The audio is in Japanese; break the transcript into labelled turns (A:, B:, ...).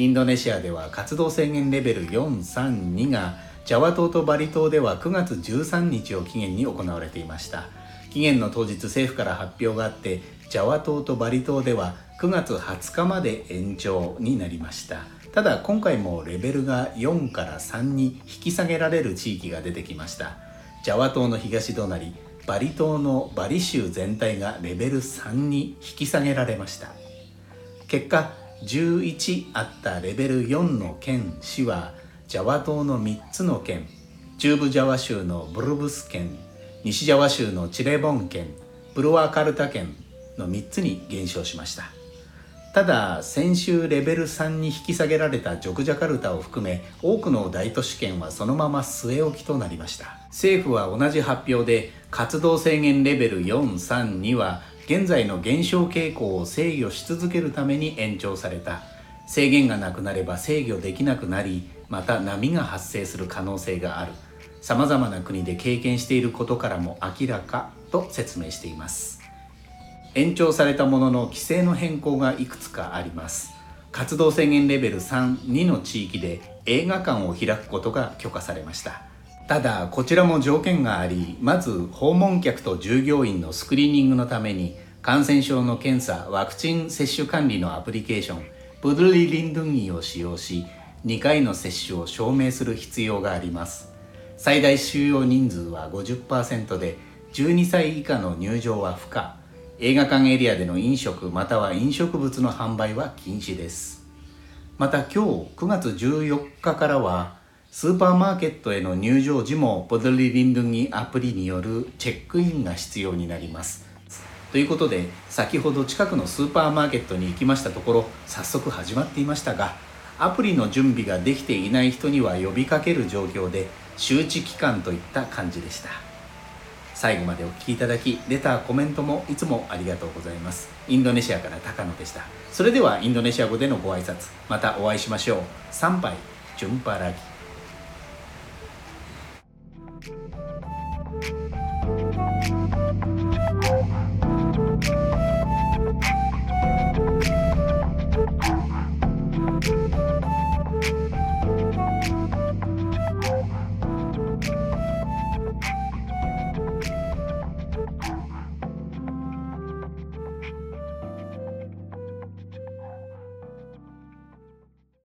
A: インドネシアでは活動制限レベル432がジャワ島とバリ島では9月13日を期限に行われていました。期限の当日政府から発表があってジャワ島とバリ島では9月20日まで延長になりました。ただ今回もレベルが4から3に引き下げられる地域が出てきました。ジャワ島の東隣バリ島のバリ州全体がレベル3に引き下げられました。結果11あったレベル4の県市はジャワ島の3つの県中部ジャワ州のブルブス県西ジャワ州のチレボン県ブルワカルタ県の3つに減少しました。ただ先週レベル3に引き下げられたジョクジャカルタを含め多くの大都市圏はそのまま据え置きとなりました。政府は同じ発表で活動制限レベル43には現在の減少傾向を制御し続けるために延長された。制限がなくなれば制御できなくなりまた波が発生する可能性がある。さまざまな国で経験していることからも明らかと説明しています。延長されたものの規制の変更がいくつかあります。活動制限レベル32の地域で映画館を開くことが許可されました。ただこちらも条件がありまず訪問客と従業員のスクリーニングのために感染症の検査ワクチン接種管理のアプリケーションプドリリンドゥンギを使用し2回の接種を証明する必要があります。最大収容人数は50%で12歳以下の入場は不可。映画館エリアでの飲食または飲食物の販売は禁止です。また今日9月14日からはスーパーマーケットへの入場時もポドリリンドゥギアプリによるチェックインが必要になります。ということで先ほど近くのスーパーマーケットに行きましたところ早速始まっていましたがアプリの準備ができていない人には呼びかける状況で周知期間といった感じでした。最後までお聴きいただきレターコメントもいつもありがとうございます。インドネシアから高野でした。それではインドネシア語でのご挨拶またお会いしましょう。参拝ジュンパラギ